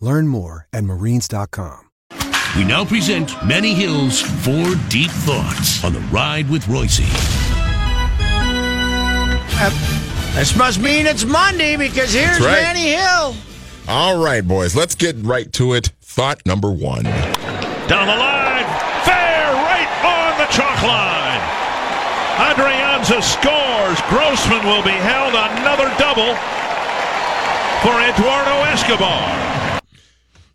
Learn more at marines.com. We now present Manny Hill's Four Deep Thoughts on the Ride with Royce. This must mean it's Monday because here's right. Manny Hill. All right, boys, let's get right to it. Thought number one. Down the line, fair, right on the chalk line. Adrianza scores. Grossman will be held another double for Eduardo Escobar.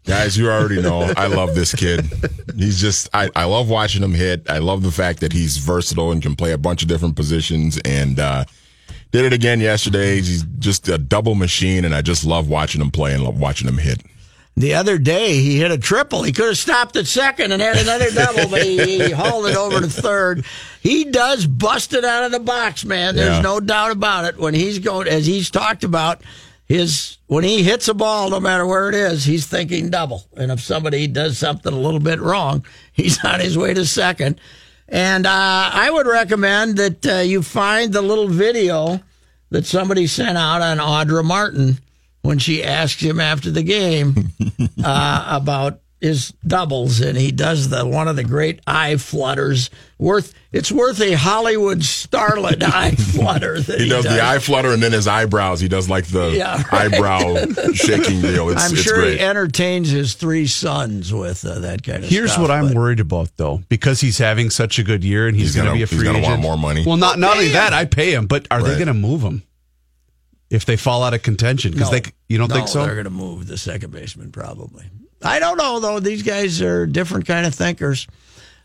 Guys, you already know I love this kid. He's just, I, I love watching him hit. I love the fact that he's versatile and can play a bunch of different positions and uh, did it again yesterday. He's just a double machine, and I just love watching him play and love watching him hit. The other day, he hit a triple. He could have stopped at second and had another double, but he, he hauled it over to third. He does bust it out of the box, man. There's Yeah. no doubt about it. When he's going, as he's talked about, his when he hits a ball, no matter where it is, he's thinking double. And if somebody does something a little bit wrong, he's on his way to second. And uh, I would recommend that uh, you find the little video that somebody sent out on Audra Martin when she asked him after the game uh, about his doubles, and he does the one of the great eye flutters. Worth it's worth a Hollywood starlet eye flutter. That He does does. the eye flutter and then his eyebrows. He does like the Yeah, right. eyebrow shaking deal. It's, I'm it's sure great. he entertains his three sons with uh, that kind of stuff. Here's stuff. what I'm but- worried about, though, because he's having such a good year and he's, He's going to be a he's free gonna agent. want more money. Well, not not only that, I pay him, but are they going to move him if they fall out of contention? Because No. they, you don't no, think so? They're going to move the second baseman probably. I don't know though. These guys are different kind of thinkers.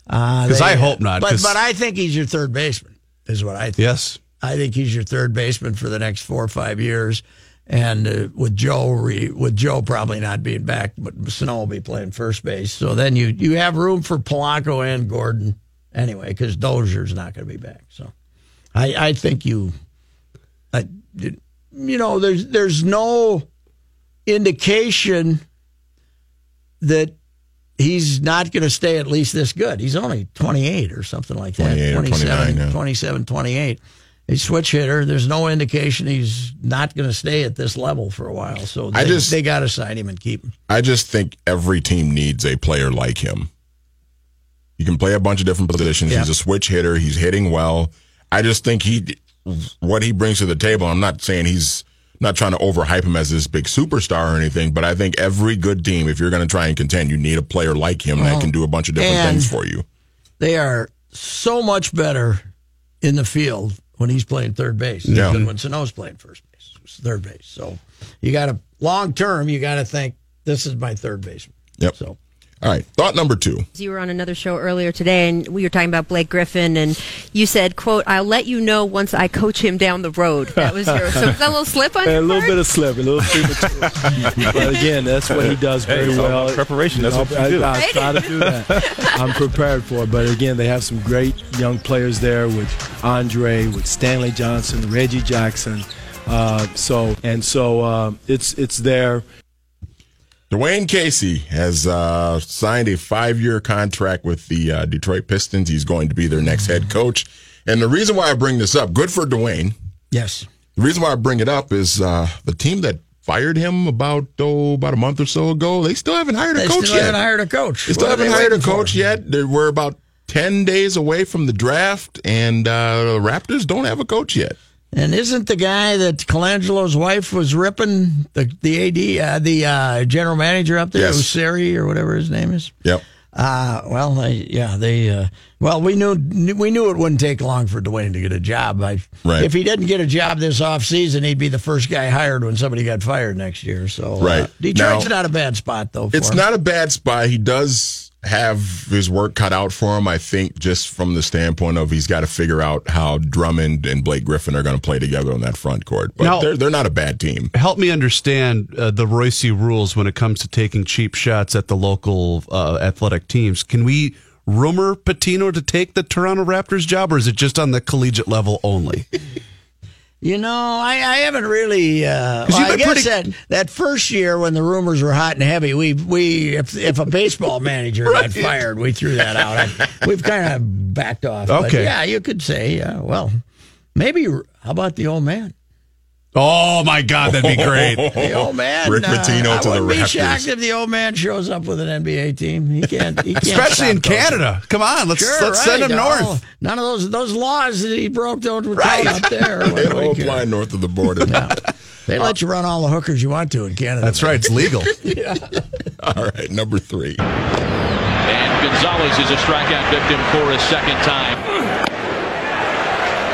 Because I hope not. But but I think he's your third baseman. Is what I think. yes, I think he's your third baseman for the next four or five years. And uh, with Joe, re, with Joe probably not being back, but Sano will be playing first base. So then you you have room for Polanco and Gordon anyway, because Dozier's not going to be back. So I I think you, I, you know, there's there's no indication that he's not going to stay at least this good. He's only 28 or something like that. 28 or 29, yeah. 27, 28. A switch hitter. There's no indication he's not going to stay at this level for a while. So they, I just- they got to sign him and keep him. I just think every team needs a player like him. He can play a bunch of different positions. Yeah. He's a switch hitter. He's hitting well. I just think he, what he brings to the table. I'm not saying he's not trying to overhype him as this big superstar or anything, but I think every good team, if you're going to try and contend, you need a player like him that uh-huh. can do a bunch of different things for you. They are so much better in the field when he's playing third base Yeah. than when Sano's playing first base, third base. So you got to long term. You got to think this is my third baseman. Yep. So All right. Thought number two. You were on another show earlier today, and we were talking about Blake Griffin, and you said, "quote I'll let you know once I coach him down the road." That was your so was that a little slip on a little part? bit of slip, a little premature. but again, that's what he does very it's all well. about preparation. That's You what you I, do. I, I try to do that. I'm prepared for it. But again, they have some great young players there with Andre, with Stanley Johnson, Reggie Jackson. Uh, so and so uh, it's it's there. Dwane Casey has uh, signed a five year contract with the uh, Detroit Pistons. He's going to be their next head coach. And the reason why I bring this up, good for Dwane. yes, The reason why I bring it up is uh, the team that fired him about oh, about a month or so ago. They still haven't hired a coach yet. they coach still yet. haven't hired a coach. they still What haven't hired a waiting for? coach yet. They- We're about ten days away from the draft, and uh, the Raptors don't have a coach yet. And isn't the guy that Colangelo's wife was ripping the the AD uh, the uh, general manager up there, Yes. Ujiri or whatever his name is? Yep. Uh, well, they, yeah, they. Uh, well, we knew we knew it wouldn't take long for Dwane to get a job. I, Right. If he didn't get a job this off season, he'd be the first guy hired when somebody got fired next year. So, uh, Right. Detroit's Now- not a bad spot though. For It's him. not a bad spot. He does have his work cut out for him, I think, just from the standpoint of he's got to figure out how Drummond and Blake Griffin are going to play together on that front court. But Now- they're, they're not a bad team. Help me understand uh, the Royce rules when it comes to taking cheap shots at the local uh, athletic teams. Can we rumor Pitino to take the Toronto Raptors job, or is it just on the collegiate level only? You know, I, I haven't really. Uh, well, I guess pretty- that that first year when the rumors were hot and heavy, we we if if a baseball manager got fired, we threw that out. I, we've kind of backed off. But Okay. yeah, you could say, yeah, well, maybe. How about the old man? Oh my God, that'd be great. The old man, Rick uh, Pitino I to the wouldn't be shocked if the old man shows up with an NBA team. He can't, he can't Especially stop in coaching. Canada. Come on, let's Sure, let's send him north. Oh, none of those those laws that he broke don't count Right. up there. They do we don't apply north of the border. They let you run all the hookers you want to in Canada. That's right, it's legal. All right, number three. And Gonzalez is a strikeout victim for his second time.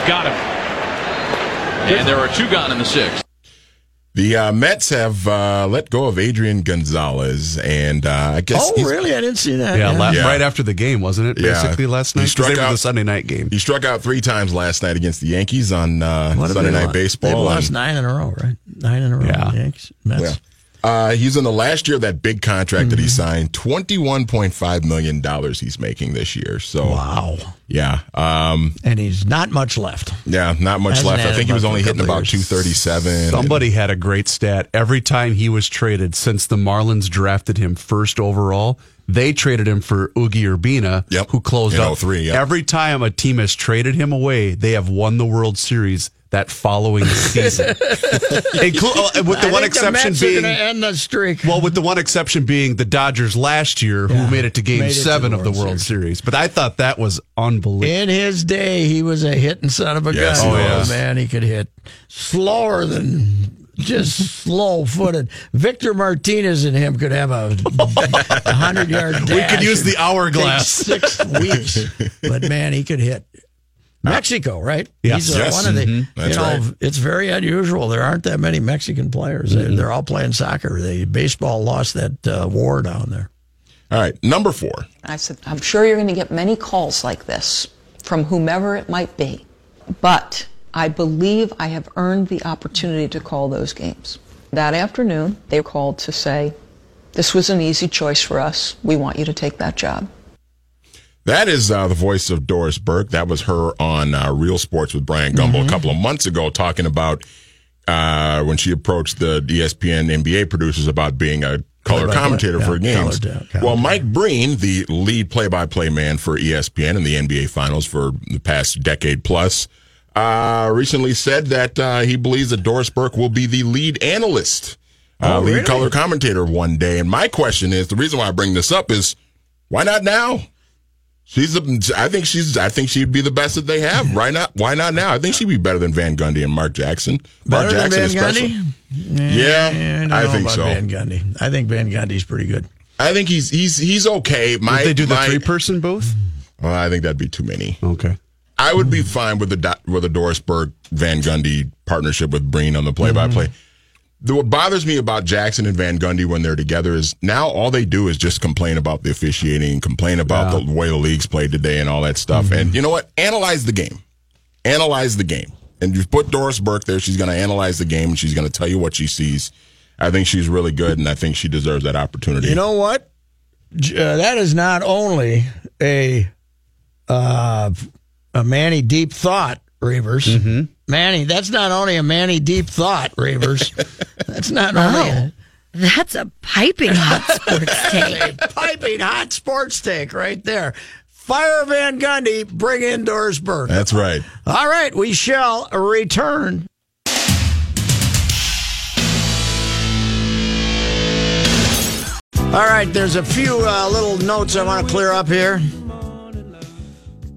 Got him. And there are two gone in the sixth. The uh, Mets have uh, let go of Adrian Gonzalez, and uh, I guess Oh, really? I didn't see that. Yeah, la- Yeah. right after the game, wasn't it? Yeah. Basically last He struck they were out- the Sunday night game. he struck out three times last night against the Yankees on uh, Sunday Night lost? Baseball. They've lost and- nine in a row, right? Nine in a row. Yeah. Yankees, Mets. Yeah. Uh, he's in the last year of that big contract that he Mm-hmm. signed. Twenty-one point five million dollars he's making this year. So Wow. yeah, um, And he's not much left. yeah, not much Hasn't left. I think he was only hitting couple about two years. thirty-seven. Somebody had a great stat. Every time he was traded since the Marlins drafted him first overall, they traded him for Ugi Urbina, Yep. who closed In out. 03, yep. Every time a team has traded him away, they have won the World Series that following season. Inclu- uh, with the I one think exception the Mets being are end the streak. well, with the one exception being the Dodgers last year, Yeah. who made it to Game Made to Seven the of the World World Series. But I thought that was unbelievable. In his day, he was a hitting son of a Yes, gun. he was. man, he could hit slower than just slow footed. Victor Martinez and him could have a, a hundred yard. We could use the hourglass. Six weeks, but man, he could hit. Mexico, right? Yes. He's Yes. one of the. Mhm. That's you know, right. it's very unusual. There aren't that many Mexican players. They're, they're all playing soccer. The baseball lost that uh, war down there. All right, number four. I said, I'm sure you're going to get many calls like this from whomever it might be, but I believe I have earned the opportunity to call those games. That afternoon, they called to say, This was an easy choice for us. We want you to take that job. That is uh, the voice of Doris Burke. That was her on uh, Real Sports with Bryant Gumbel Mm-hmm. a couple of months ago, talking about uh, when she approached the ESPN NBA producers about being a color commentator yeah, for games. color commentator. Well, Mike Breen, the lead play-by-play man for ESPN in the NBA Finals for the past decade plus, uh, recently said that uh, he believes that Doris Burke will be the lead analyst, uh, Oh, lead really? color commentator one day. And my question is, the reason why I bring this up is, why not now? She's, a, I think she's, I think she'd be the best that they have. Why not? Why not now? I think she'd be better than Van Gundy and Mark Jackson. Mark Better Jackson, especially. Gundy? Yeah, don't I know think so. Van Gundy. I think Van Gundy's pretty good. I think he's he's he's okay. My, Did they do the my- three person booth? Well, I think that'd be too many. Okay. I would be fine with the with the Doris Burke Van Gundy partnership with Breen on the play by play. What bothers me about Jackson and Van Gundy when they're together is now all they do is just complain about the officiating, complain about the way the leagues played today, and all that stuff. And you know what? Analyze the game. Analyze the game. And you put Doris Burke there. She's going to analyze the game and she's going to tell you what she sees. I think she's really good, and I think she deserves that opportunity. You know what? Uh, that is not only a uh, a Manny deep thought, Reavers. Mm-hmm. Manny, that's not only a Manny deep thought, Reavers. that's not only a, That's a piping hot sports take. a piping hot sports take right there. Fire Van Gundy, bring in Doris Burke. That's right. All right, we shall return. All right, there's a few uh, little notes I want to clear up here.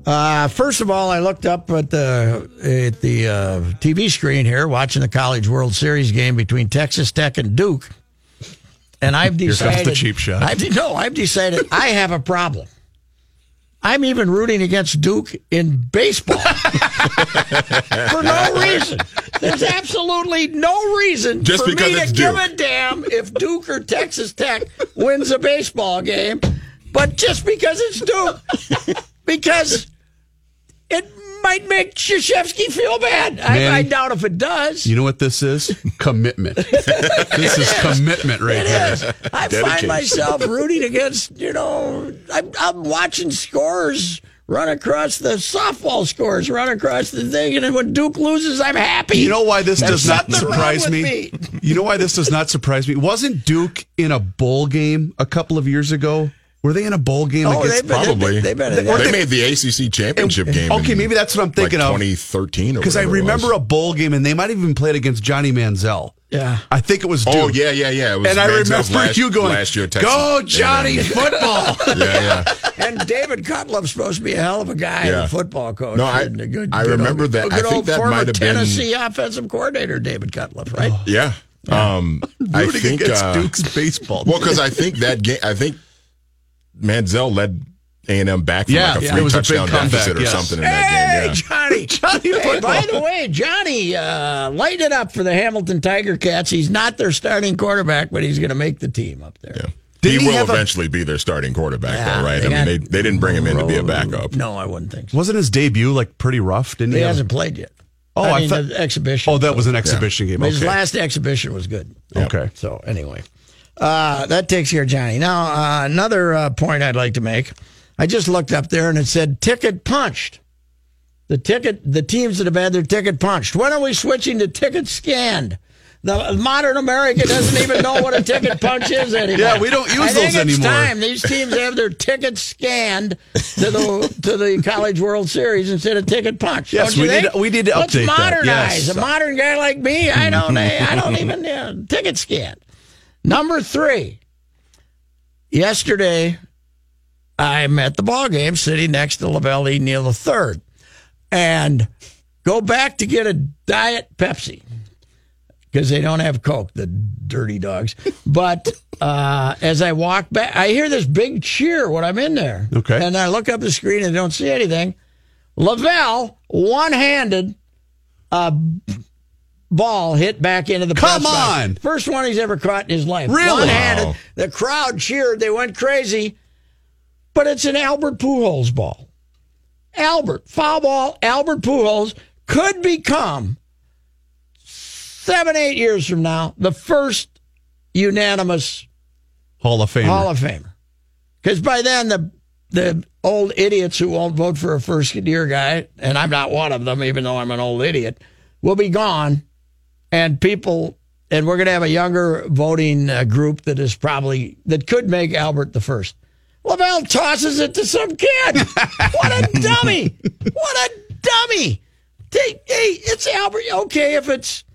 Uh, first of all, I looked up at the at the uh, TV screen here, watching the College World Series game between Texas Tech and Duke, and I've Here comes the decided cheap shot. I've, no, I've decided I have a problem. I'm even rooting against Duke in baseball for no reason. There's absolutely no reason Just for me to give a damn if Duke or Texas Tech wins a baseball game, but just because it's Duke, because it might make Krzyzewski feel bad. I, Man. I doubt if it does. You know what this is? Commitment. this is commitment right It here. is. I find myself rooting against, you know, I'm, I'm watching scores run across the softball scores, run across the thing, and then when Duke loses, I'm happy. You know why this There's does not surprise with me? You know why this does not surprise me? Wasn't Duke in a bowl game a couple of years ago? Were they in a bowl game Oh, against they've been- Probably. They've been in They, made the ACC championship game. Okay, in, maybe that's what I'm thinking like of. 2013 or Because I whatever it remember was. a bowl game and they might have even played against Johnny Manziel. Yeah. I think it was Duke. Oh yeah, yeah, yeah. It was and I remember last, you going, last year. Texas "Go A&M." Johnny football!" yeah, yeah. And David Cutcliffe's supposed to be a hell of a guy, Yeah. a football coach. No, I- and a good, I good remember old, that. a I good think that might have been- Tennessee offensive coordinator, David Cutcliffe, right? Yeah. Um, I Rooting think against uh, Duke's baseball. Well, because I think that game, I think Manziel led A and M back from Yeah, like a yeah. three It was a big touchdown comeback, deficit or yes. something in Hey, that game. Johnny! Johnny hey, by the way, Johnny, uh, light it up for the Hamilton Tiger Cats. He's not their starting quarterback, but he's going to make the team up there. Yeah. yeah. He he will have a- eventually be their starting quarterback, Yeah, though, right? they I mean, they, they didn't bring him in to be a backup. No, I wouldn't think so. Wasn't his debut like pretty rough? Didn't he? He hasn't played yet. Oh, I I mean, thought- exhibition. Oh, that was an exhibition game. But His last exhibition was good. Okay. So anyway, uh, that takes care of Johnny. Now uh, another uh, point I'd like to make. I just looked up there and it said ticket punched. The ticket, the teams that have had their ticket punched. When are we switching to ticket scanned? The modern American doesn't even know what a ticket punch is anymore. Yeah, we don't use I think those it's anymore. time these teams have their tickets scanned to the to the College World Series instead of ticket punch. Yes, we need think? we need to Let's modernize. yes. A modern guy like me, I don't, I don't even uh, ticket scan. Number three. Yesterday, I'm at the ball game, sitting next to Lavelle E. Neal III, and go back to get a diet Pepsi because they don't have Coke, the dirty dogs. But uh, as I walk back, I hear this big cheer when I'm in there. Okay. And I look up the screen and don't see anything. Lavelle, one handed, uh, ball hit back into the Come press box. on! First one he's ever caught in his life. Really? Wow. The crowd cheered. They went crazy. But it's an Albert Pujols ball. Albert, foul ball, Albert Pujols could become seven, eight years from now the first unanimous Hall of Fame. Hall of Famer. Because by then the the old idiots who won't vote for a first year guy, and I'm not one of them, even though I'm an old idiot, will be gone, and people, and we're going to have a younger voting uh, group that is probably that could make Albert the first. Lavelle tosses it to some kid. what a dummy! What a dummy! Take, hey, it's Albert. Okay, if it's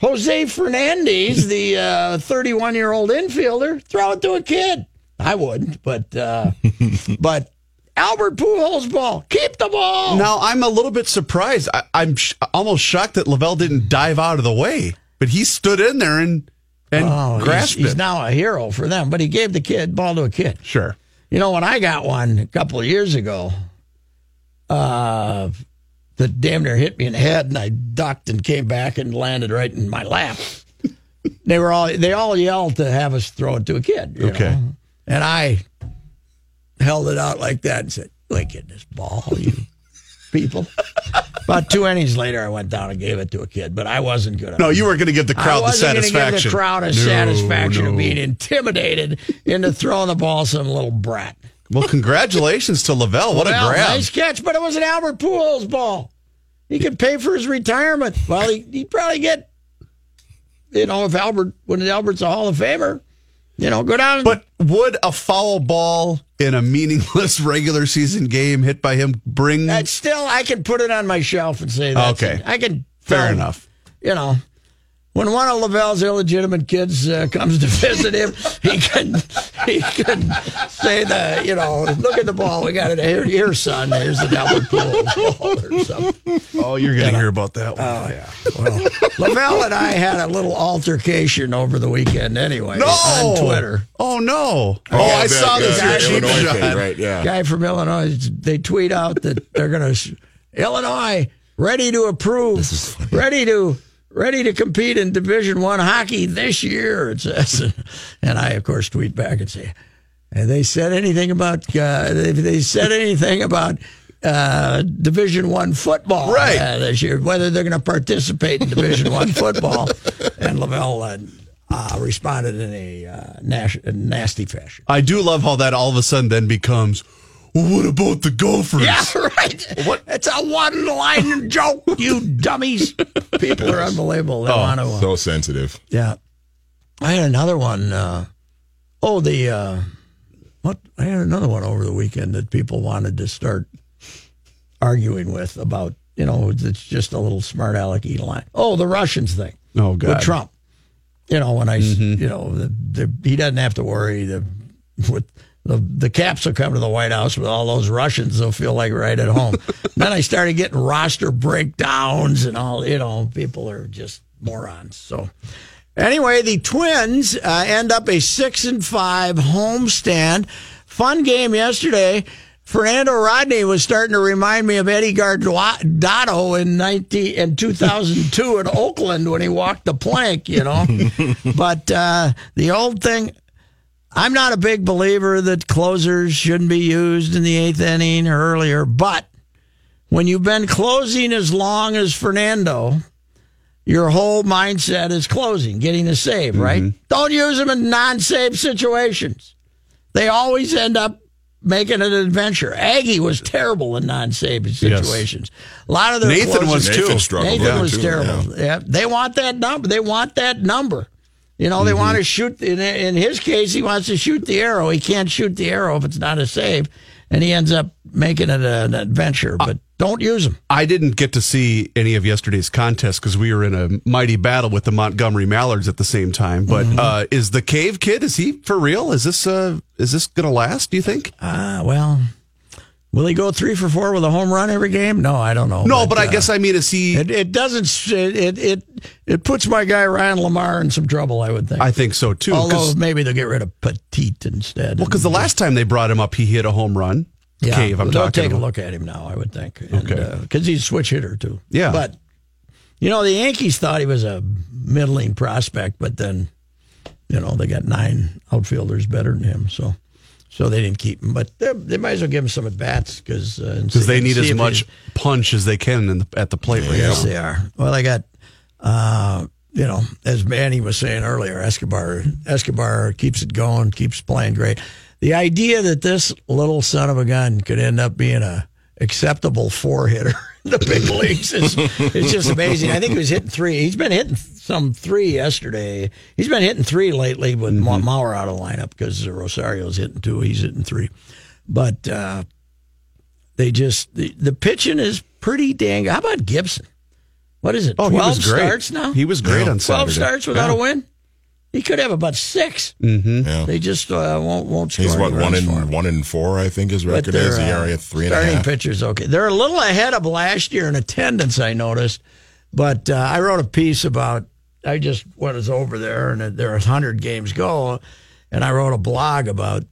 Jose Fernandez, the 31 year old infielder, throw it to a kid. I wouldn't, but uh, but Albert Pujols ball, keep the ball. Now I'm a little bit surprised. I, I'm sh- almost shocked that Lavelle didn't dive out of the way, but he stood in there and and Oh, he's, grasped he's it. now a hero for them, but he gave the kid ball to a kid. sure. You know, when I got one a couple of years ago, uh, that damn near hit me in the head, and I ducked and came back and landed right in my lap. they were all they all yelled to have us throw it to a kid. Okay. know? and I held it out like that and said, "Look at this ball, you people." About two innings later, I went down and gave it to a kid, but I wasn't good. No, you weren't going to give the crowd the satisfaction. give the crowd a No, satisfaction of being intimidated into throwing the ball to some little brat. Well, congratulations to Lavelle. What Well, a grab! Nice catch, but it was an Albert Pujols ball. He could pay for his retirement. Well, he, he'd probably get, you know, if Albert, when Albert's a Hall of Famer, you know, go down. But would a foul ball in a meaningless regular season game hit by him bring? that's still, I can put it on my shelf and say that. Okay. I can. Fair tell- enough. You know, when one of Lavelle's illegitimate kids uh, comes to visit him, he can he can say the you know look at the ball we got it here, here son here's the double pool or something. Oh, you're going to hear about that one. Oh yeah. Well, Lavelle and I had a little altercation over the weekend anyway No! on Twitter. Oh, no. Oh, Yeah, I that- saw this. yeah, your Illinois thing, right? Yeah. Guy from Illinois, they tweet out that they're going to Illinois ready to approve, this is ready to ready to compete in Division One hockey this year. It says, and I of course tweet back and say, "Have they said anything about? Uh, have they said anything about?" Uh, Division One football Right. uh, this year, whether they're going to participate in Division One football, and Lavelle uh, uh, responded in a uh, nas- nasty fashion. I do love how that all of a sudden then becomes, well, what about the Gophers? Yeah, right. What? It's a one line joke, you dummies. People are unbelievable. They Oh, want to. Uh, So sensitive. yeah. I had another one. Uh, oh, the. Uh, what? I had another one over the weekend that people wanted to start arguing with about, you know, it's just a little smart alecky line. Oh, the Russians thing. Oh, God. With Trump. You know, when I, s- you know, the, the, he doesn't have to worry. The, with the, the caps will come to the White House with all those Russians. They'll feel like right at home. then I started getting roster breakdowns and all, you know, people are just morons. So anyway, the Twins uh, end up a six and five homestand. Fun game yesterday. Fernando Rodney was starting to remind me of Eddie Guardado in 19 in 2002 in Oakland when he walked the plank, you know. but uh, the old thing, I'm not a big believer that closers shouldn't be used in the eighth inning or earlier. But when you've been closing as long as Fernando, your whole mindset is closing, getting a save, right? Mm-hmm. Don't use them in non-save situations. They always end up making it an adventure. Aggie was terrible in non-save situations. A lot of their Nathan was closers- too. Nathan struggled Nathan with it was too, terrible. Yeah. they want that number. They want that number. You know, they want to shoot. In, in his case, he wants to shoot the arrow. He can't shoot the arrow if it's not a save, and he ends up making it an adventure. But don't use them. I didn't get to see any of yesterday's contest because we were in a mighty battle with the Montgomery Mallards at the same time. But uh, is the Cave Kid? Is he for real? Is this uh, is this gonna last? Do you think? Ah, well, will he go three for four with a home run every game? No, I don't know. No, but, I uh, guess I mean, is he? It, it doesn't. It, it it puts my guy Ryan LaMarre in some trouble. I would think. I think so too. Although maybe they'll get rid of Petit instead. well, because the last time they brought him up, he hit a home run. yeah, Cave, I'm they'll talking take about. a look at him now. I would think. Okay. because he's a switch hitter too. Yeah. but you know the Yankees thought he was a middling prospect, but then you know they got nine outfielders better than him, so. So they didn't keep him, but they, they might as well give him some at bats because because they need as much punch as they can in the, at the plate. right Yes, now. they are. Well, I got, uh, you know, as Manny was saying earlier, Escobar Escobar keeps it going, keeps playing great. The idea that this little son of a gun could end up being a acceptable four hitter in the big leagues is it's just amazing. I think he was hitting three. He's been hitting some three yesterday. He's been hitting three lately with Ma Mauer out of the lineup because Rosario's hitting two. He's hitting three, but uh, they just the, the pitching is pretty dang. How about Gibson? What is it? Oh, he Twelve was great. starts now. He was great on Twelve Saturday. starts without Yeah. a win. He could have about 6 Yeah. They just uh, won't won't score. He's what one runs for in one in four, I think his But record is. The uh, area three and a starting half. pitchers okay. They're a little ahead of last year in attendance. I noticed, but uh, I wrote a piece about. I just was over there, and there are hundred games go, and I wrote a blog about.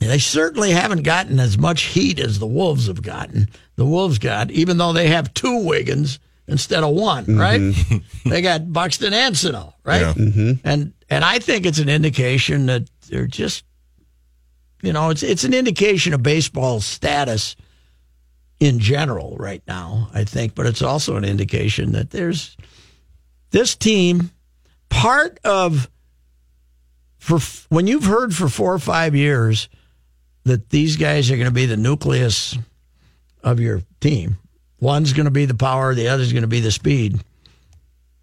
They certainly haven't gotten as much heat as the Wolves have gotten. The Wolves got, even though they have two Wiggins instead of one, mm-hmm. right? they got Buxton and Sano, right? Yeah. Mm-hmm. And and I think it's an indication that they're just, you know, it's it's an indication of baseball's status in general right now. I think, but it's also an indication that there's this team part of for when you've heard for four or five years that these guys are going to be the nucleus of your team. One's going to be the power, the other's going to be the speed,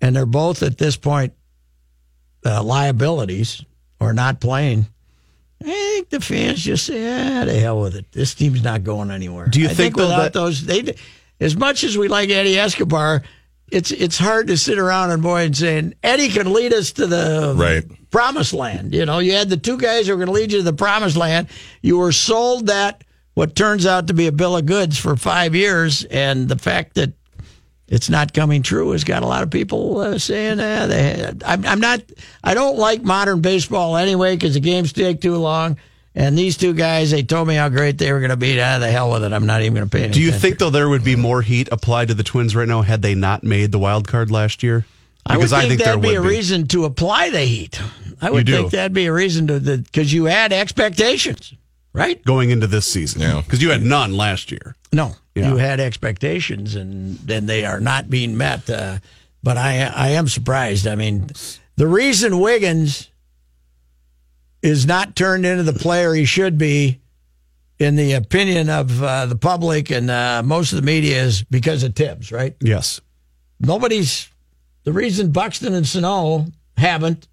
and they're both at this point uh, liabilities or not playing. I think the fans just say, "Ah, the hell with it. This team's not going anywhere." Do you I think, though, without that- those, they, as much as we like Eddie Escobar, it's it's hard to sit around and boy and saying Eddie can lead us to the Right. promised land. You know, you had the two guys who were going to lead you to the promised land. You were sold that what turns out to be a bill of goods for five years, and the fact that it's not coming true has got a lot of people uh, saying, uh, they, I'm, I'm not, I don't like modern baseball anyway because the games take too long. And these two guys, they told me how great they were going to be. Ah, the hell with it. I'm not even going to pay any Do you attention. think though there would be more heat applied to the Twins right now had they not made the wild card last year? I would think, there that'd be a would reason to apply the heat. I would do. think that'd be a reason to, because you had expectations, right? going into this season. Yeah. because you had none last year. No, Yeah. you had expectations, and then they are not being met. Uh, but I, I am surprised. I mean, the reason Wiggins is not turned into the player he should be, in the opinion of uh, the public and uh, most of the media, is because of Thibs, right? Yes. Nobody's the reason Buxton and Sano haven't.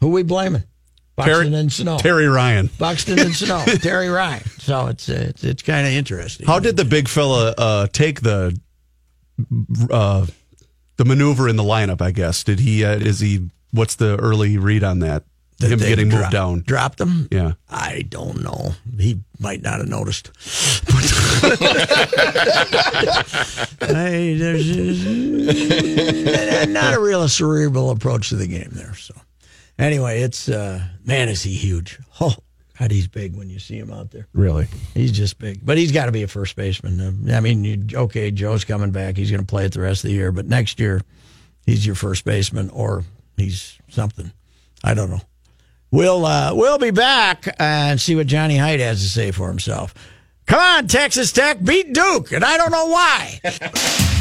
Who we blaming? Buxton Terry- and Sano. Terry Ryan. Buxton and Sano. Terry Ryan. So it's it's, it's kind of interesting. How did the big fella uh, take the uh, the maneuver in the lineup? I guess did he? Uh, is he? What's the early read on that? Did Him getting moved down. Dropped him? Yeah. I don't know. He might not have noticed. Hey, there's uh, not a real cerebral approach to the game there. So, anyway, it's uh, man, is he huge? Oh, God, he's big when you see him out there. Really? He's just big, but he's got to be a first baseman. I mean, you, okay, Joe's coming back; he's going to play it the rest of the year. But next year, he's your first baseman, or he's something. I don't know. We'll uh, we'll be back and see what Johnny Hyde has to say for himself. Come on, Texas Tech beat Duke, and I don't know why.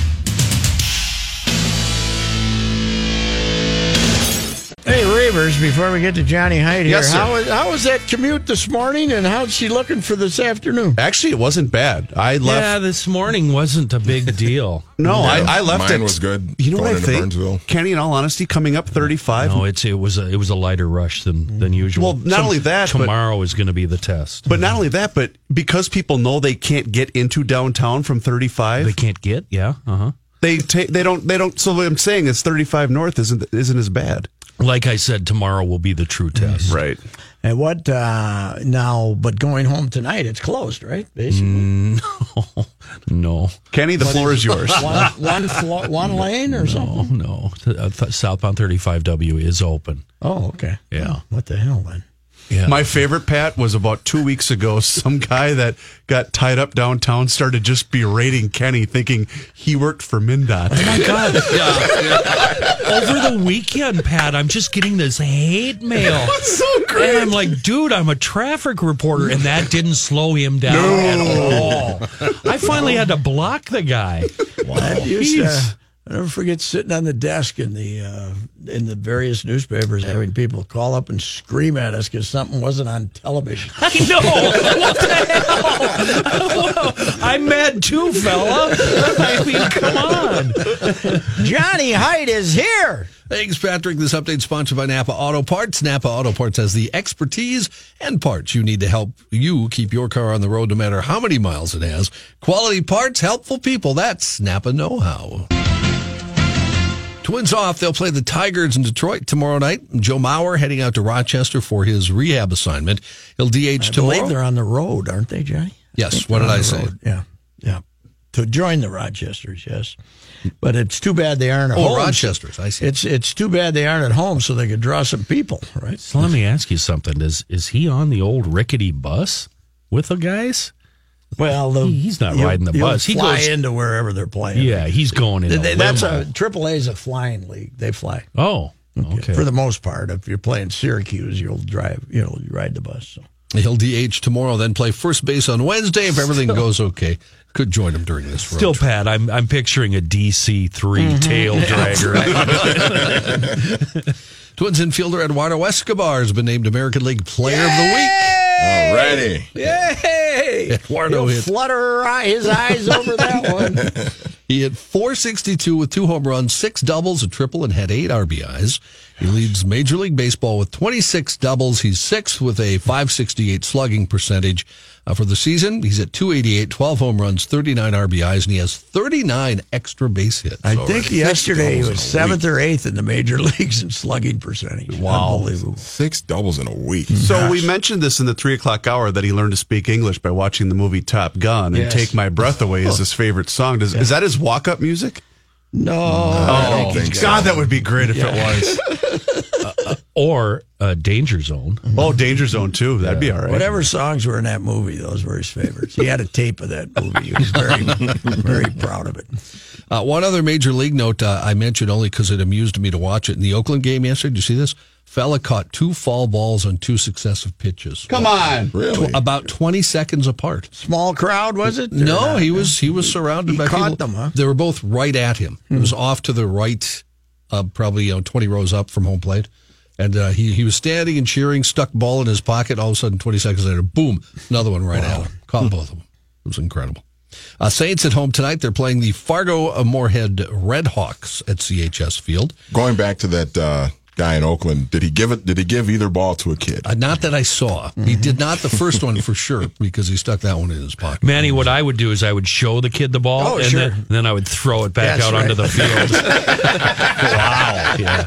Hey, before we get to Johnny Hyde here, Yes, sir. how, was, how was that commute this morning, and how's she looking for this afternoon? Actually, it wasn't bad. I left. Yeah, this morning wasn't a big deal. no, I, I left Mine it. was good You know what I think, Burnsville. Kenny? In all honesty, coming up thirty-five. No, it's it was a it was a lighter rush than than usual. Well, not only that, but- tomorrow is going to be the test. But not only that, but because people know they can't get into downtown from 35, they can't get. Yeah, uh huh. They take they don't they don't. So what I'm saying is 35 north isn't isn't as bad, Like I said, tomorrow will be the true test. right? And what uh, now? But going home tonight, it's closed, right? Basically, No, no. Kenny, the floor is yours. one one, flo- one lane or no, something. no. Uh, th- Southbound 35W is open. Oh, okay. Yeah. What the hell then? Yeah. My favorite Pat was about two weeks ago. Some guy that got tied up downtown started just berating Kenny, thinking he worked for MnDOT. Oh my God! Yeah. Over the weekend, Pat, I'm just getting this hate mail. so great. And I'm like, dude, I'm a traffic reporter, and that didn't slow him down at all. I finally had to block the guy. That used to, Jeez. I never forget sitting on the desk in the uh, in the various newspapers, having people call up and scream at us because something wasn't on television. I know. What the hell? I'm mad too, fella. I mean, come on. Johnny Hyde is here. Thanks, Patrick. This update sponsored by Napa Auto Parts. Napa Auto Parts has the expertise and parts you need to help you keep your car on the road no matter how many miles it has. Quality parts, helpful people. That's Napa Know How. Twins off. They'll play the Tigers in Detroit tomorrow night. Joe Mauer heading out to Rochester for his rehab assignment. He'll DH I tomorrow. believe they're on the road, aren't they, Johnny? Yes, what did I say? road. Yeah, yeah. To join the Rochesters, yes. But it's too bad they aren't at Oh, home. Rochesters. I see. It's it's too bad they aren't at home, so they could draw some people, right? So let me ask you something. Is is he on the old rickety bus with the guys? Well, the, He's not you'll- riding the bus. He fly goes- into wherever they're playing. Yeah, he's going in. They- a that's limo. a Triple A is a flying league. They fly Oh, okay. for the most part. If you're playing Syracuse, you'll drive. You know, you ride the bus. So. He'll DH tomorrow, then play first base on Wednesday. If everything goes okay, could join him during this road Still, trip. Pat, I'm I'm picturing a DC 3 Mm-hmm. tail dragger. Twins infielder Eduardo Escobar has been named American League Player of the Week. Alrighty. Yay! Eduardo He'll hit, flutter his eyes over that one. he hit 462 with two home runs, six doubles, a triple, and had eight RBIs. He leads Major League Baseball with 26 doubles. He's sixth with a 568 slugging percentage uh, for the season. He's at 288, 12 home runs, 39 RBIs, and he has 39 extra base hits. I already. think yesterday he was a seventh or eighth in the major leagues in slugging percentage. Wow. Unbelievable. Six doubles in a week. So we mentioned this in the three o'clock hour that he learned to speak English by watching the movie Top Gun, and Yes. "Take My Breath Away" is his favorite song. Does, Is that his walk-up music? No. I don't think so. God, that would be great if it was. Or uh, Danger Zone. oh, Danger Zone too. That'd be all right. Whatever songs were in that movie, those were his favorites. He had a tape of that movie. He was very, very proud of it. Uh, one other major league note uh, I mentioned only because it amused me to watch it in the Oakland game yesterday. Did you see this? Fella caught two fall balls on two successive pitches. Come on. Really? Tw- about 20 seconds apart. Small crowd, was it? No, not? he was he was surrounded He by caught people. them, huh? Hmm. They were both right at him. It was off to the right, uh, probably you know twenty rows up from home plate, and uh, he he was standing and cheering, stuck ball in his pocket. All of a sudden, twenty seconds later, boom, another one right at him. Caught both of them. It was incredible. Uh, Saints at home tonight. They're playing the Fargo Moorhead Red Hawks at CHS Field. Going back to that uh, guy in Oakland, did he give it? Did he give either ball to a kid? Uh, not that I saw. He did not the first one for sure because he stuck that one in his pocket. Manny, what I would do is I would show the kid the ball, Oh, and sure. then, then I would throw it back That's out right. onto the field. wow. Yeah.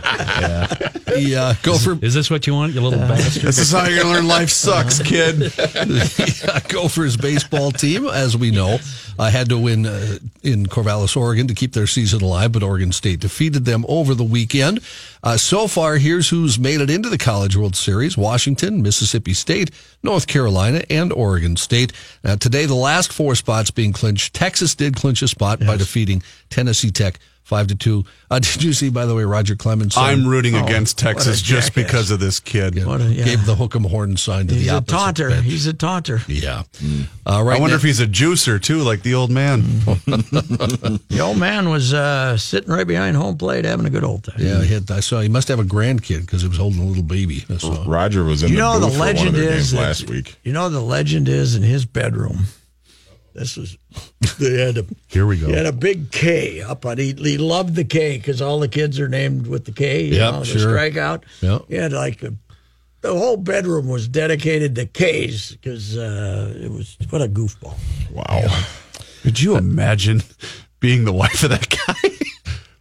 The uh, Gopher Is this what you want, you little bastard? This is how you're gonna learn life sucks, kid. yeah, Gophers baseball team, as we know, uh, had to win uh, in Corvallis, Oregon to keep their season alive, but Oregon State defeated them over the weekend. Uh, so far, here's who's made it into the College World Series Washington, Mississippi State, North Carolina, and Oregon State. Uh, today, the last four spots being clinched. Texas did clinch a spot by defeating Tennessee Tech. Five to two. Uh, did you see, by the way, Roger Clemens? said- I'm rooting against Texas just because of this kid. What a- yeah. Gave the hook 'em horn sign to He's the a taunter. bench. He's a taunter. Yeah. Uh, right I wonder now- if he's a juicer too, like the old man. The old man was uh, sitting right behind home plate having a good old time. Yeah, he had, I saw he must have a grandkid because he was holding a little baby. Roger was in You the know the booth for one of legend is games that, last week. You know the legend is in his bedroom. This was they had a Here we go. he had a big K up on. He, he loved the K because all the kids are named with the K. You Yep, know, the sure. strikeout. Yep. He had like a, the whole bedroom was dedicated to K's because uh, it was what a goofball. Wow. Could you imagine being the wife of that guy?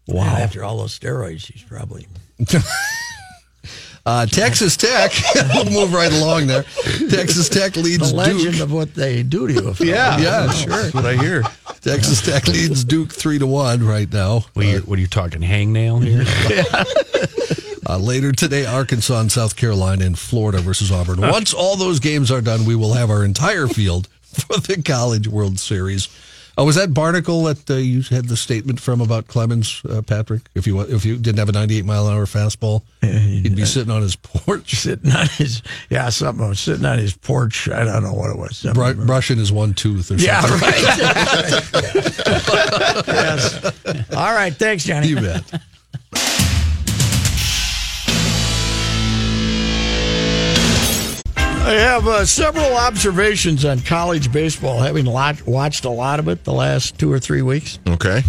Wow! after all those steroids, he's probably Uh, Texas Tech. we'll move right along there. Texas Tech leads the legend Duke. of what they do to you. yeah, Yeah, sure. That's what I hear. Texas Tech leads Duke three to one right now. What are you, what are you talking, hangnail here? Uh, later today, Arkansas and South Carolina and Florida versus Auburn. Once all those games are done, we will have our entire field for the College World Series. Uh, was that Barnicle that uh, you had the statement from about Clemens, uh, Patrick? If you if you didn't have a 98 mile an hour fastball, he'd be sitting on his porch, sitting on his yeah something was sitting on his porch. I don't know what it was. Br- brushing his one tooth or yeah, something. right. yes. All right. Thanks, Johnny. You bet. I have uh, several observations on college baseball, having lot, watched a lot of it the last two or three weeks. Okay.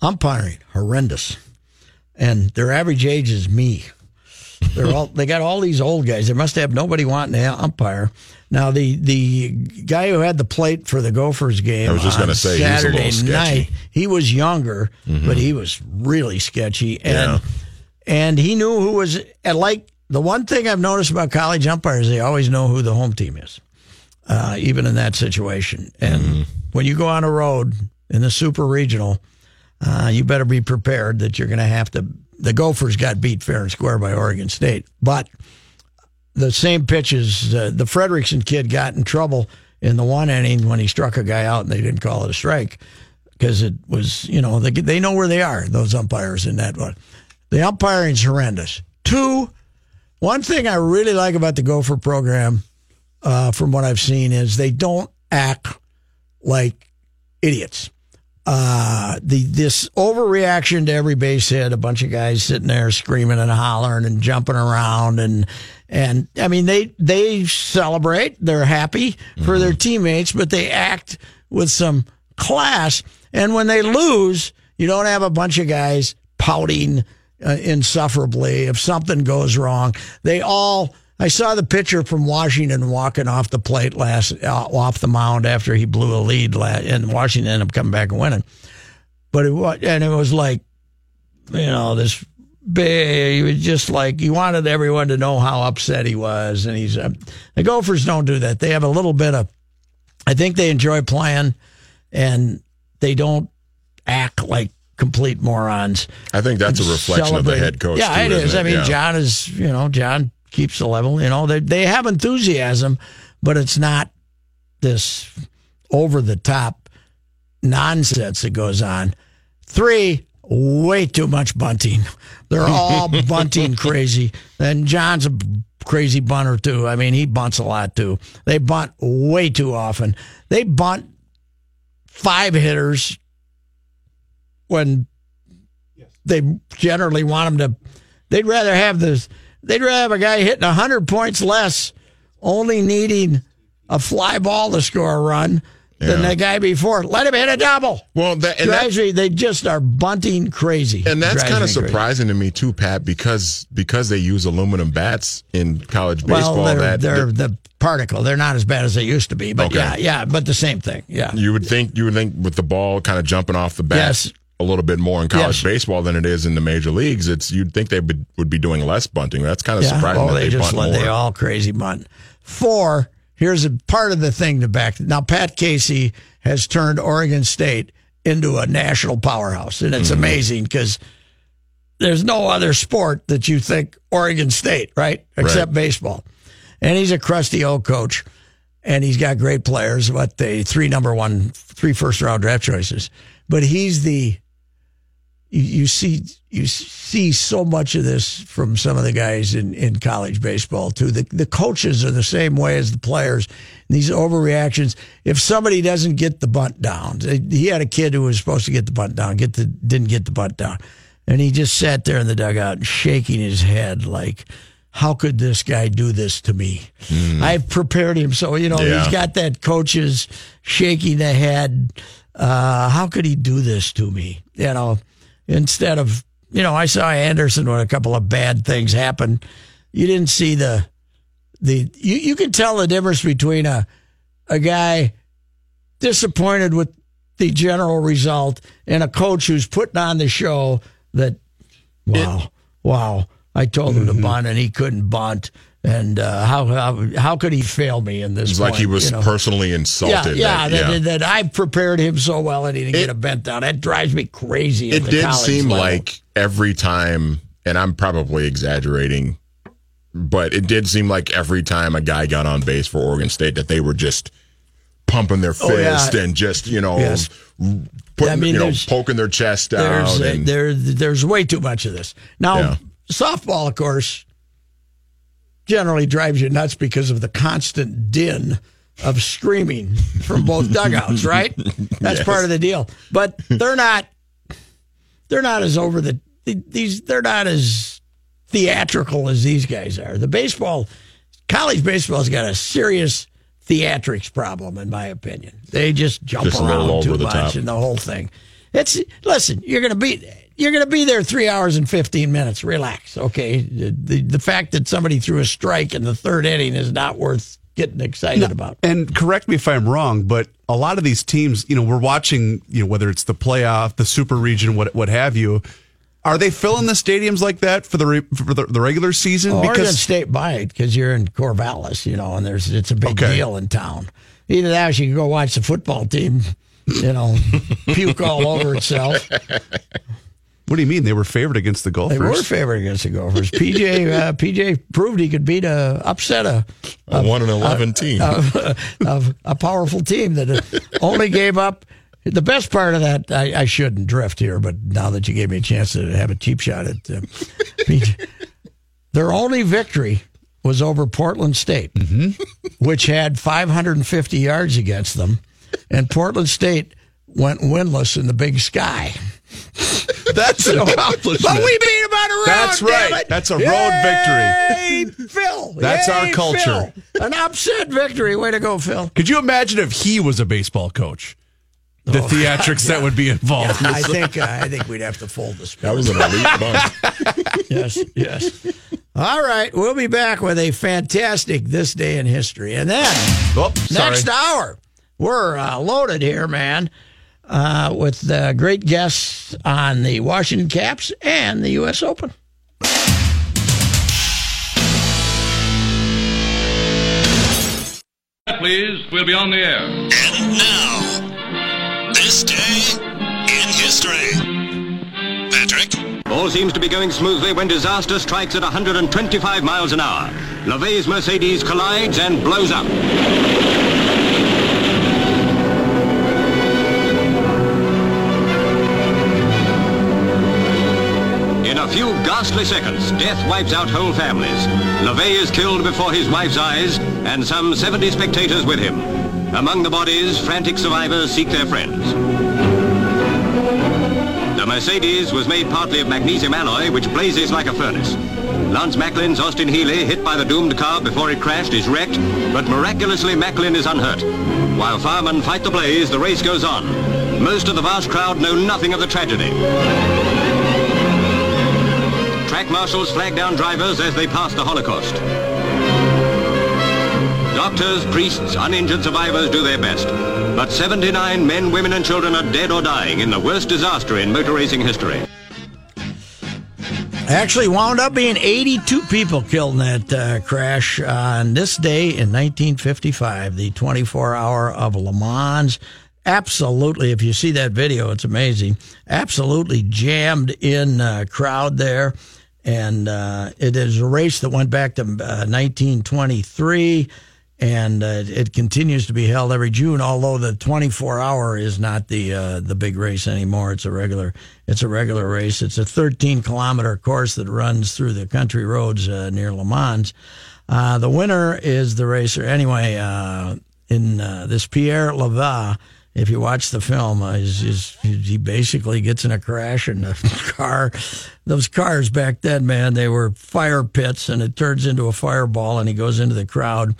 Umpiring horrendous, and their average age is me. They're all they got all these old guys. They must have nobody wanting to umpire. Now the the guy who had the plate for the Gophers game I was just on gonna say, he was a Saturday night, he was younger, but he was really sketchy, and and he knew who was like the one thing I've noticed about college umpires, they always know who the home team is, uh, even in that situation. And when you go on a road in the super regional, uh, you better be prepared that you're going to have to. The Gophers got beat fair and square by Oregon State, but the same pitches, uh, the Fredrickson kid got in trouble in the one inning when he struck a guy out and they didn't call it a strike because it was, you know, they, they know where they are, those umpires in that one. The umpiring's horrendous. Two, one thing I really like about the Gopher program, uh, from what I've seen, is they don't act like idiots. Uh, the this overreaction to every base hit, a bunch of guys sitting there screaming and hollering and jumping around and and I mean they they celebrate, they're happy for their teammates, but they act with some class. And when they lose, you don't have a bunch of guys pouting uh, insufferably. If something goes wrong, they all. I saw the pitcher from Washington walking off the plate last uh, off the mound after he blew a lead, last, and Washington ended up coming back and winning. But it was, and it was like, you know, this big. He was just like he wanted everyone to know how upset he was, and he's uh, the Gophers don't do that. They have a little bit of. I think they enjoy playing, and they don't act like complete morons. I think that's a reflection of the head coach. Yeah, too, it is. isn't I mean, Yeah. John is, you know, John keeps the level. You know, they they have enthusiasm, but it's not this over the top nonsense that goes on. Three, way too much bunting. They're all bunting crazy. And John's a crazy bunter too. I mean, he bunts a lot too. They bunt way too often. They bunt five hitters when they generally want them to. They'd rather have this. They'd rather have a guy hitting hundred points less, only needing a fly ball to score a run, than Yeah. the guy before. Let him hit a double. Well, that, and Drives that, me. They just are bunting crazy. and that's kind of me crazy. surprising to me too, Pat, because because they use aluminum bats in college baseball. Well, they're, that they're the particle. They're not as bad as they used to be, but Okay. yeah, yeah, but the same thing. Yeah. you would think you would think with the ball kind of jumping off the bat Yes. A little bit more in college Yes. baseball than it is in the major leagues. It's you'd think they would, would be doing less bunting. That's kind of surprising Oh, they, they, just let more. they all crazy bunt. Four. Here's a part of the thing to back. Now, Pat Casey has turned Oregon State into a national powerhouse, and Mm-hmm. it's amazing because there's no other sport that you think Oregon State, right? Except Right. baseball. And he's a crusty old coach, and he's got great players. What they three number one, three first round draft choices, but he's the you, you see you see so much of this from some of the guys in, in college baseball too. The the coaches are the same way as the players. And these overreactions. If somebody doesn't get the bunt down, he had a kid who was supposed to get the bunt down, get the didn't get the bunt down, and he just sat there in the dugout shaking his head like. How could this guy do this to me? I've prepared him so you know Yeah. he's got that coach's shaking the head. Uh, how could he do this to me? You know, instead of you know, I saw Anderson when a couple of bad things happened. You didn't see the the you you can tell the difference between a a guy disappointed with the general result and a coach who's putting on the show that wow wow. I told him to mm-hmm. bunt and he couldn't bunt and uh, how how how could he fail me in this? It's like he was you know? personally insulted. Yeah, yeah, that- that, that I prepared him so well and he didn't It- get a bent down. That drives me crazy. it did seem level. like every time, and I'm probably exaggerating, but it did seem like every time a guy got on base for Oregon State that they were just pumping their Oh, yeah. fist and just you know Yes. putting I mean, you know poking their chest there's out. uh, and, there there's way too much of this. Now, Yeah. softball, of course, generally drives you nuts because of the constant din of screaming from both dugouts, right? That's Yes. part of the deal. But they're not they're not as over the these they're not as theatrical as these guys are. The baseball college baseball's got a serious theatrics problem in my opinion. They just jump Just around too much top. and the whole thing. It's listen, you're going to be you're going to be there 3 hours and 15 minutes. Relax, okay? The, the the fact that somebody threw a strike in the third inning is not worth getting excited about. And correct me if I'm wrong, but a lot of these teams, you know, we're watching, you know, whether it's the playoff, the super region, what what have you. Are they filling the stadiums like that for the re, for the, the regular season? Oregon State might because you're in Corvallis, you know, and there's it's a big Okay. deal in town. Either that, or you can go watch the football team, you know, puke all over itself. what do you mean they were favored against the Gophers? They were favored against the Gophers. PJ uh, PJ proved he could beat a upset a a one and eleven team. of, of a powerful team that only gave up. The best part of that, I, I shouldn't drift here, but now that you gave me a chance to have a cheap shot at uh, PJ, their only victory was over Portland State, which had 550 yards against them, and Portland State went winless in the Big Sky. That's an So- accomplishment. But we beat them on the road. That's damn right. it. That's a road Yay, Phil. That's our culture. Phil. An upset victory. Way to go, Phil. Could you imagine if he was a baseball coach? The theatrics that would be involved. I think uh, I think we'd have to fold the sport. That was an elite bunch. yes, yes. All right, we'll be back with a fantastic this day in history, and then Oh, sorry. next hour we're uh, loaded here, man, uh, with uh, great guests on the Washington Caps and the U.S. Open. Please, we'll be on the air. And now, this day in history. Patrick? All seems to be going smoothly when disaster strikes at 125 miles an hour. Levegh's Mercedes collides and blows up. Ghastly seconds, death wipes out whole families. Levegh is killed before his wife's eyes, and some 70 spectators with him. Among the bodies, frantic survivors seek their friends. The Mercedes was made partly of magnesium alloy, which blazes like a furnace. Lance Macklin's Austin Healey, hit by the doomed car before it crashed, is wrecked, but miraculously Macklin is unhurt. While firemen fight the blaze, the race goes on. Most of the vast crowd know nothing of the tragedy. Marshals flag down drivers as they pass the Holocaust. Doctors, priests, uninjured survivors do their best. But 79 men, women and children are dead or dying in the worst disaster in motor racing history. Actually, wound up being 82 people killed in that uh, crash on this day in 1955, the 24 hour of Le Mans. Absolutely, if you see that video, it's amazing. Absolutely jammed in uh, crowd there. And uh, it is a race that went back to uh, 1923 and uh, it continues to be held every June. Although the 24 hour is not the uh, the big race anymore, it's a regular it's a regular race. It's a 13 kilometer course that runs through the country roads uh, near Le Mans. Uh, the winner is the racer anyway. Uh, in uh, this Pierre Levegh, if you watch the film, uh, he's, he's, he basically gets in a crash and the car. Those cars back then, man, they were fire pits, and it turns into a fireball, and he goes into the crowd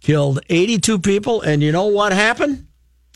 killed 82 people, and you know what happened?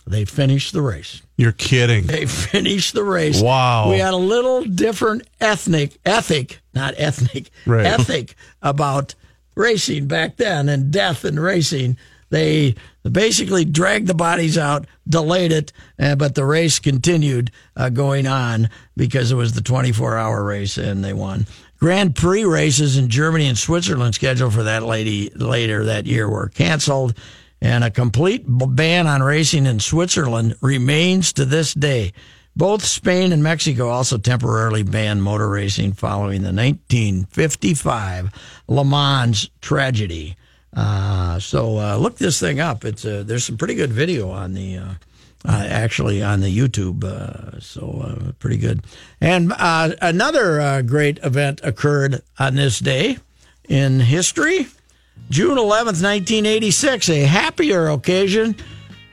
They finished the race. You're kidding. They finished the race. Wow. We had a little different ethnic ethic, not ethnic, Right. ethic about racing back then and death and racing. They basically dragged the bodies out, delayed it, uh, but the race continued uh, going on because it was the 24 hour race and they won. Grand Prix races in Germany and Switzerland scheduled for that lady later that year were canceled, and a complete ban on racing in Switzerland remains to this day. Both Spain and Mexico also temporarily banned motor racing following the 1955 Le Mans tragedy. Uh, so uh, look this thing up. It's uh, there's some pretty good video on the uh, uh, actually on the YouTube. Uh, so uh, pretty good. And uh, another uh, great event occurred on this day in history. June 11th, 1986, a happier occasion.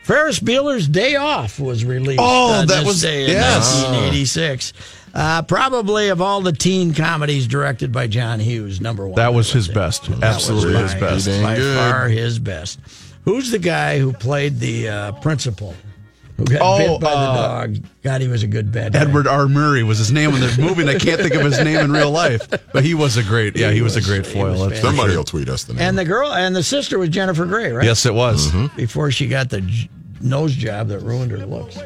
Ferris Bueller's Day Off was released. Oh, on that this was- day in yes. 1986. Uh, probably of all the teen comedies directed by John Hughes, number one. That was his best. That Absolutely his by- best. By good. far his best. Who's the guy who played the uh, principal? Who got Oh, bit by the uh, dog? God, he was a good bad guy. Edward R. Murray was his name in the movie, and I can't think of his name in real life. But he was a great, yeah, he was a great he foil. was that's for Somebody sure. will tweet us the name. And the girl and the sister was Jennifer Grey, right? Yes, it was. Before she got the j- nose job that ruined her looks.